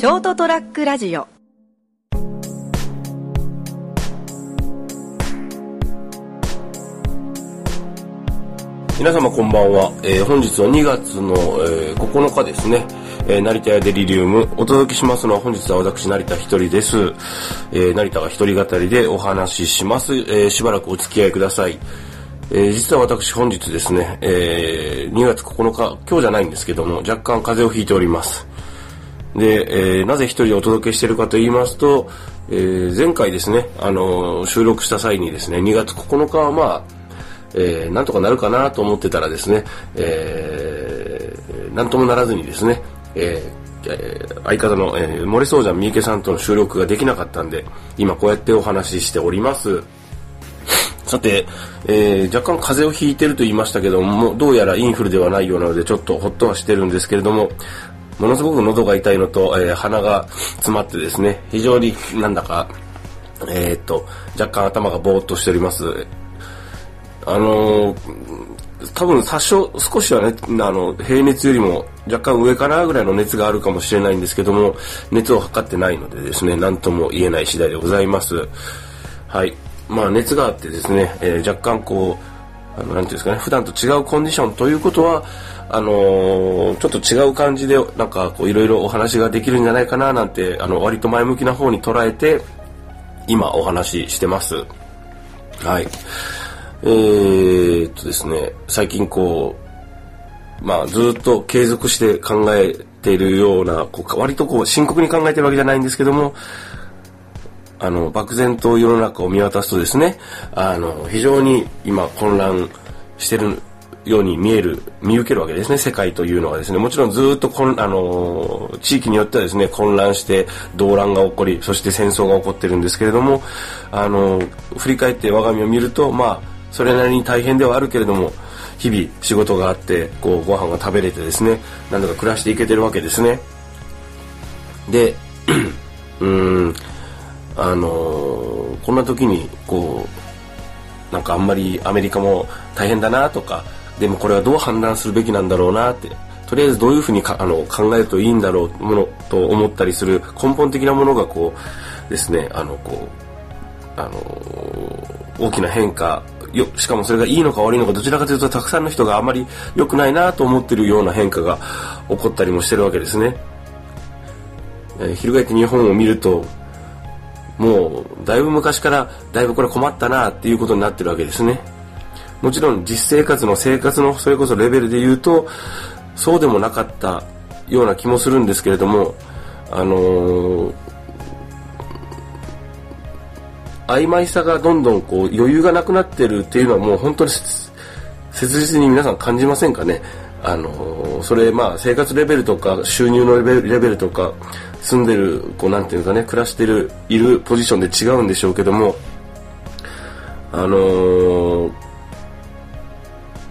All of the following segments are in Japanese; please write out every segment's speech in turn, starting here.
ショートトラックラジオ。皆様こんばんは、えー本日は2月の、えー9日ですね、えー成田屋デリリウム。お届けしますのは本日は私成田一人です、えー成田が一人語りでお話しします、えーしばらくお付き合いください。えー実は私本日ですね、えー2月9日今日じゃないんですけども若干風邪をひいております。で、えーなぜ一人でお届けしているかと言いますと、えー前回ですね、あのー収録した際にですね、2月9日はまあ、えーなんとかなるかなと思ってたらですね、えーなんともならずにですね、えー相方の、えー、森総山三池さんとの収録ができなかったんで、今こうやってお話ししております。さて、えー若干風邪をひいてると言いましたけども、どうやらインフルではないようなので、ちょっとほっとはしてるんですけれども、ものすごく喉が痛いのと、えー鼻が詰まってですね、非常になんだか、えーっと、若干頭がぼーっとしております。あのー多分多少、少しはね、あの、平熱よりも若干上かなぐらいの熱があるかもしれないんですけども、熱を測ってないのでですね、なんとも言えない次第でございます。はい。まあ熱があってですね、えー若干こう、あの、なんていうんですかね、普段と違うコンディションということは、あのーちょっと違う感じで、なんかこう、いろいろお話ができるんじゃないかななんて、あの、割と前向きな方に捉えて、今お話ししてます。はい。えー、っとですね、最近こう、まあずっと継続して考えているような、こう割とこう深刻に考えてるわけじゃないんですけども、あの、漠然と世の中を見渡すとですね、あの、非常に今混乱してるように見える、見受けるわけですね、世界というのはですね。もちろんずっとこん、あの、地域によってはですね、混乱して動乱が起こり、そして戦争が起こってるんですけれども、あの、振り返って我が身を見ると、まあ、それなりに大変ではあるけれども、日々仕事があって、こう、ご飯が食べれてですね、なんとか暮らしていけてるわけですね。で、うん、あのこんな時にこうなんかあんまりアメリカも大変だなとかでもこれはどう判断するべきなんだろうなってとりあえずどういうふうにかあの考えるといいんだろうものと思ったりする根本的なものがこうですねあのこうあの大きな変化よしかもそれがいいのか悪いのかどちらかというとたくさんの人があまり良くないなと思ってるような変化が起こったりもしてるわけですね。えー翻って日本を見るともうだいぶ昔からだいぶこれ困ったなっていうことになってるわけですねもちろん実生活の生活のそれこそレベルで言うとそうでもなかったような気もするんですけれどもあのー曖昧さがどんどんこう余裕がなくなってるっていうのはもう本当に切実に皆さん感じませんかね？あのそれまあ生活レベルとか収入のレベルレベルとか住んでるこうなんていうかね暮らしてるいるポジションで違うんでしょうけどもあのー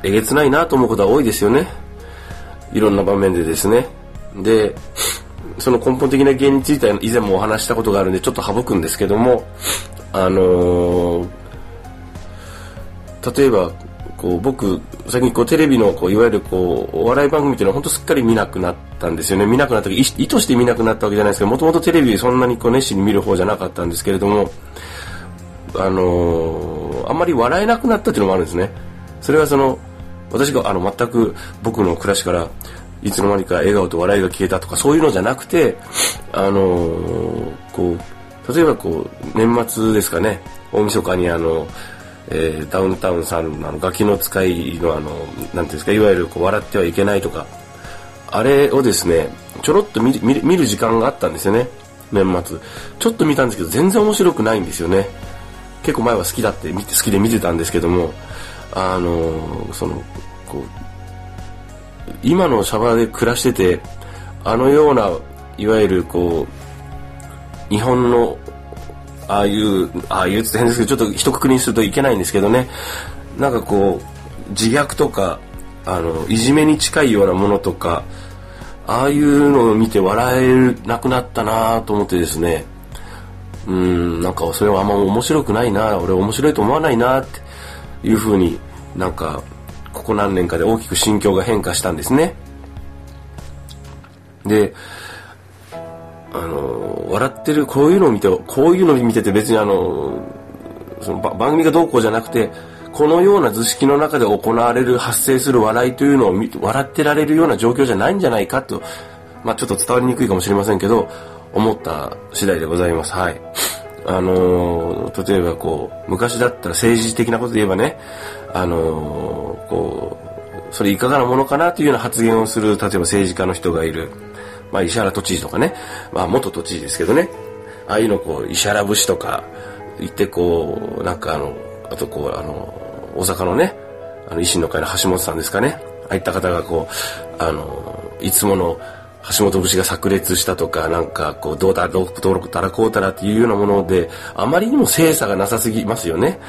えげつないなと思うことは多いですよね。いろんな場面でですね。でその根本的な原因については以前もお話したことがあるんでちょっと省くんですけどもあのー例えばこう僕最近こうテレビのこういわゆるこうお笑い番組っていうのは本当すっかり見なくなったんですよね。見なくなった意意図して見なくなったわけじゃないですけどもともとテレビそんなにこう熱心に見る方じゃなかったんですけれどもあのーあんまり笑えなくなったっていうのもあるんですね。それはその私があの全く僕の暮らしからいつの間にか笑顔と笑いが消えたとかそういうのじゃなくてあのーこう例えばこう年末ですかね大晦日にあのえーダウンタウンさんのあのガキの使いのあのなんていうんですかいわゆるこう笑ってはいけないとかあれをですねちょろっと見る時間があったんですよね年末。ちょっと見たんですけど全然面白くないんですよね。結構前は好きだって好きで見てたんですけどもあのそのこう今のシャバで暮らしててあのようないわゆるこう日本のああいう、ああいうって変ですけど、ちょっと一括りにするといけないんですけどね、なんかこう、自虐とか、あの、いじめに近いようなものとか、ああいうのを見て笑えなくなったなと思ってですね、うん、なんかそれはあんま面白くないな、俺面白いと思わないなっていうふうになんか、ここ何年かで大きく心境が変化したんですね。で、あの、笑ってる、こういうのを見て、こういうのを見てて別にあの、その番組がどうこうじゃなくて、このような図式の中で行われる、発生する笑いというのを見笑ってられるような状況じゃないんじゃないかと、まあちょっと伝わりにくいかもしれませんけど、思った次第でございます。はい。あのー、例えばこう、昔だったら政治的なことで言えばね、あのー、こう、それいかがなものかなというような発言をする、例えば政治家の人がいる。まあ、石原都知事とかね、まあ、元都知事ですけどね、ああいうのこう、石原節とか言ってこう、なんかあの、あとこう、あの、大阪のね、あの、維新の会の橋本さんですかね、ああいった方がこう、あの、いつもの橋本節が炸裂したとか、なんかこう、どうだ、どう、どうたらこうたらっていうようなもので、あまりにも精査がなさすぎますよね。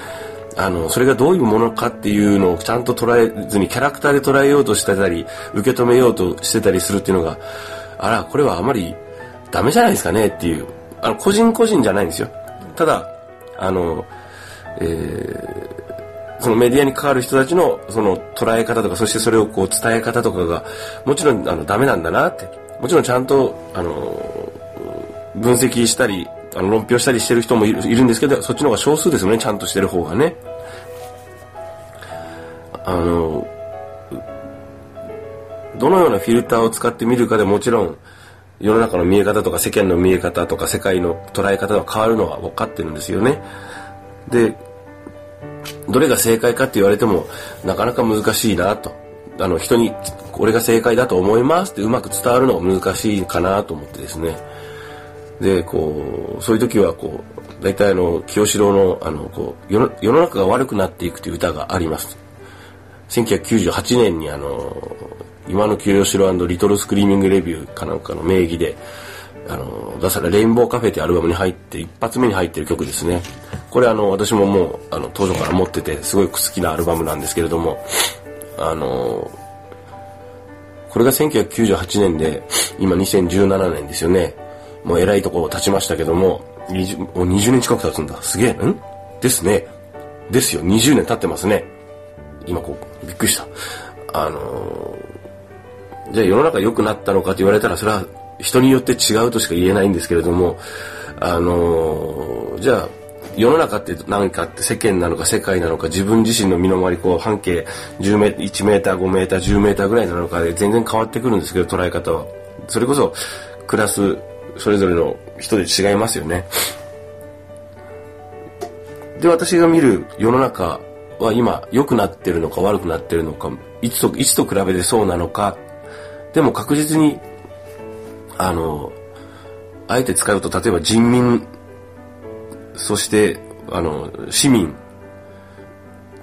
あの、それがどういうものかっていうのをちゃんと捉えずにキャラクターで捉えようとしてたり、受け止めようとしてたりするっていうのが、あら、これはあまりダメじゃないですかねっていう。あの、個人個人じゃないんですよ。ただ、あの、えー、そのメディアに関わる人たちのその捉え方とか、そしてそれをこう伝え方とかが、もちろんあのダメなんだなって。もちろんちゃんと、あの、分析したり、あの論評したりしてる人もいるんですけど、そっちの方が少数ですよね、ちゃんとしてる方がね。あの、どのようなフィルターを使って見るかでもちろん世の中の見え方とか世間の見え方とか世界の捉え方が変わるのは分かってるんですよね。で、どれが正解かって言われてもなかなか難しいなと。あの人にこれが正解だと思いますってうまく伝わるのが難しいかなと思ってですね。で、こう、そういう時はこう、大体あの、清志郎のあの、こう世の、世の中が悪くなっていくという歌があります。1998年にあの、今の清志郎リトルスクリーミングレビューかなんかの名義で、あの、出されレインボーカフェってアルバムに入って、一発目に入ってる曲ですね。これあの、私ももう、あの、当初から持ってて、すごい好きなアルバムなんですけれども、あの、これが1998年で、今2017年ですよね。もう偉いところ立ちましたけども、20, もう20年近く経つんだ。すげえ。ん？ですね。ですよ。20年経ってますね。今こう、びっくりした。あのじゃあ世の中良くなったのかと言われたらそれは人によって違うとしか言えないんですけれども、あのじゃあ世の中って何かって世間なのか世界なのか自分自身の身の回りこう半径10メ1メーター5メーター10メーターぐらいなのかで全然変わってくるんですけど捉え方は。それこそ暮らすそれぞれの人で違いますよね。で私が見る世の中は今良くなってるのか悪くなってるのかいつといつと比べてそうなのかでも確実に、あの、あえて使うと、例えば人民、そして、あの、市民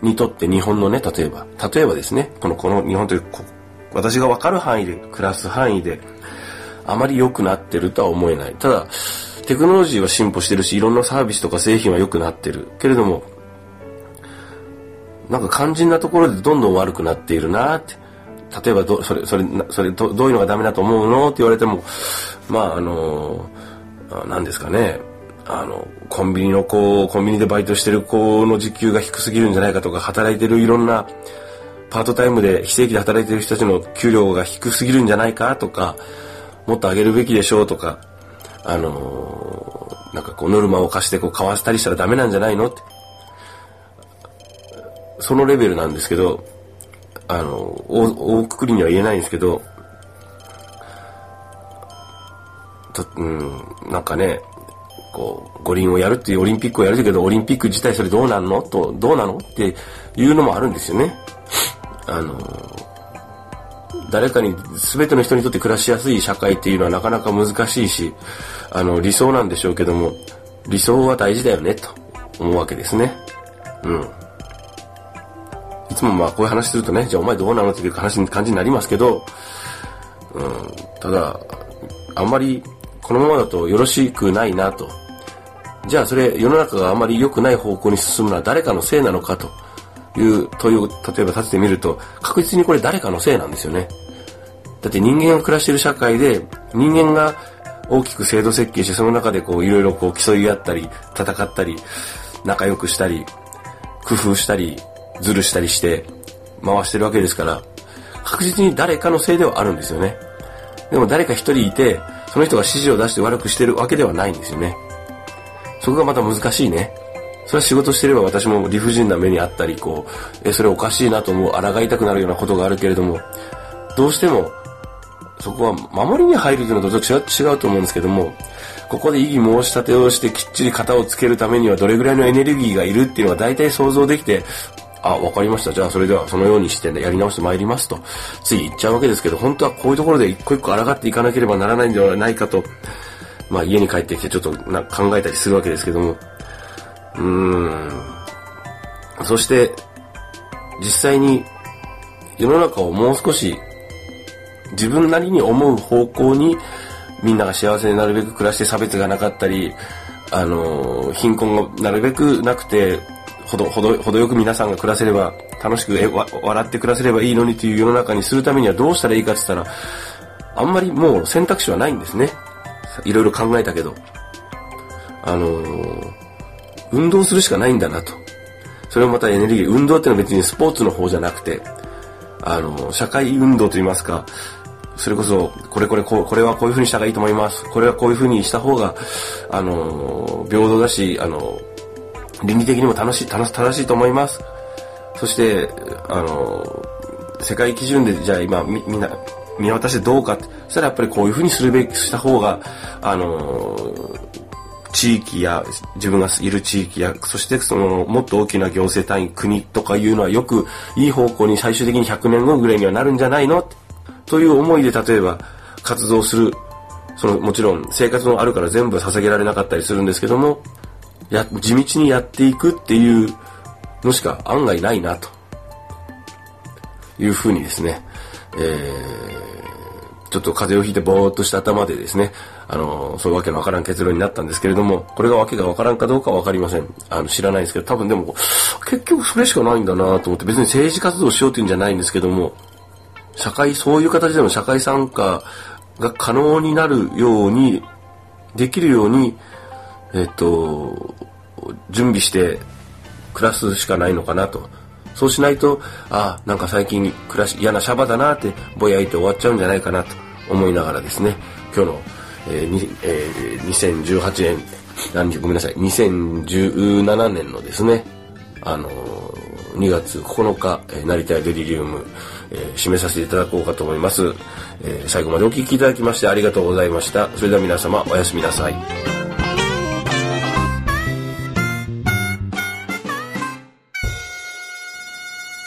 にとって日本のね、例えば、例えばですね、この、この日本という、私がわかる範囲で、暮らす範囲で、あまり良くなってるとは思えない。ただ、テクノロジーは進歩してるし、いろんなサービスとか製品は良くなってる。けれども、なんか肝心なところでどんどん悪くなっているなって。例えばど、それ、それ、それど、どういうのがダメだと思うのって言われても、まあ、あの、何ですかね、あの、コンビニの子、コンビニでバイトしてる子の時給が低すぎるんじゃないかとか、働いてるいろんな、パートタイムで非正規で働いてる人たちの給料が低すぎるんじゃないかとか、もっと上げるべきでしょうとか、あのなんかこうノルマを貸してこう買わせたりしたらダメなんじゃないのって。そのレベルなんですけど、あの、大くくりには言えないんですけど、と、うん、なんかね、こう、五輪をやるっていうオリンピックをやるけど、オリンピック自体それどうなんの？と、どうなの？っていうのもあるんですよね。あの、誰かに、全ての人にとって暮らしやすい社会っていうのはなかなか難しいし、あの、理想なんでしょうけども、理想は大事だよね、と思うわけですね。うん。つもまあこういう話するとね、じゃあお前どうなのっていう話感じになりますけど、うん、ただ、あんまりこのままだとよろしくないなと。じゃあそれ世の中があまり良くない方向に進むのは誰かのせいなのかという問いを例えば立ててみると確実にこれ誰かのせいなんですよね。だって人間が暮らしている社会で人間が大きく制度設計してその中でこういろいろこう競い合ったり戦ったり仲良くしたり工夫したりずるしたりして回してるわけですから、確実に誰かのせいではあるんですよね。でも誰か一人いて、その人が指示を出して悪くしてるわけではないんですよね。そこがまた難しいね。それは仕事してれば私も理不尽な目にあったり、こう、え、それおかしいなと思う、抗いたくなるようなことがあるけれども、どうしても、そこは守りに入るというのとちょっと違うと思うんですけども、ここで異議申し立てをしてきっちり型をつけるためにはどれぐらいのエネルギーがいるっていうのが大体想像できて、あ、わかりました。じゃあそれではそのようにしてねやり直して参りますと、つい言っちゃうわけですけど、本当はこういうところで一個一個抗っていかなければならないんではないかと、まあ家に帰ってきてちょっとな考えたりするわけですけども、うーん。そして、実際に世の中をもう少し自分なりに思う方向にみんなが幸せになるべく暮らして差別がなかったり、あの、貧困がなるべくなくて、ほど、ほど、ほどよく皆さんが暮らせれば、楽しくえ笑って暮らせればいいのにという世の中にするためにはどうしたらいいかって言ったら、あんまりもう選択肢はないんですね。いろいろ考えたけど。あの運動するしかないんだなと。それもまたエネルギー、運動ってのは別にスポーツの方じゃなくて、あの、社会運動といいますか、それこそ、これこれこう、これはこういう風にした方がいいと思います。これはこういう風にした方が、あの、平等だし、あの、倫理的にも楽しい、楽正しいと思います。そして、あの、世界基準で、じゃあ今、み、みんな、見渡してどうかって、そしたらやっぱりこういう風にするべきした方が、あの、地域や、自分がいる地域や、そしてその、もっと大きな行政単位、国とかいうのはよく、いい方向に最終的に100年後ぐらいにはなるんじゃないの？という思いで例えば活動する、そのもちろん生活もあるから全部捧げられなかったりするんですけども、や、地道にやっていくっていうのしか案外ないなと。いうふうにですね、えー、ちょっと風邪をひいてぼーっとした頭でですね、あの、そういうわけのわからん結論になったんですけれども、これがわけがわからんかどうかはわかりません。あの、知らないですけど、多分でも、結局それしかないんだなと思って、別に政治活動しようっていうんじゃないんですけども、社会、そういう形での社会参加が可能になるように、できるように、えっと、準備して暮らすしかないのかなと。そうしないと、ああ、なんか最近暮らし嫌なシャバだなってぼやいて終わっちゃうんじゃないかなと思いながらですね、今日の、えーにえー、2018年、何時ごめんなさい、2017年のですね、あのー、2月9日、えー、成田デリリウム、えー、締めさせていただこうかと思います、えー。最後までお聴きいただきましてありがとうございました。それでは皆様おやすみなさい。